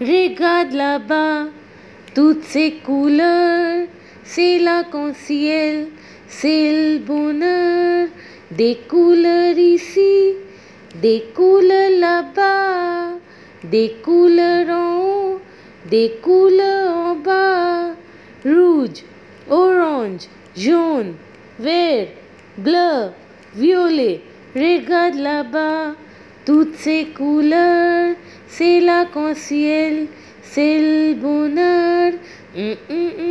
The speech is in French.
Regarde là-bas, toutes ces couleurs, c'est l'arc-en-ciel, c'est le bonheur. Des couleurs ici, des couleurs là-bas, des couleurs en haut, des couleurs en bas. Rouge, orange, jaune, vert, bleu, violet. Regarde là-bas, toutes ces couleurs, la ciel, c'est le bonheur. Mm-mm-mm-mm-mm.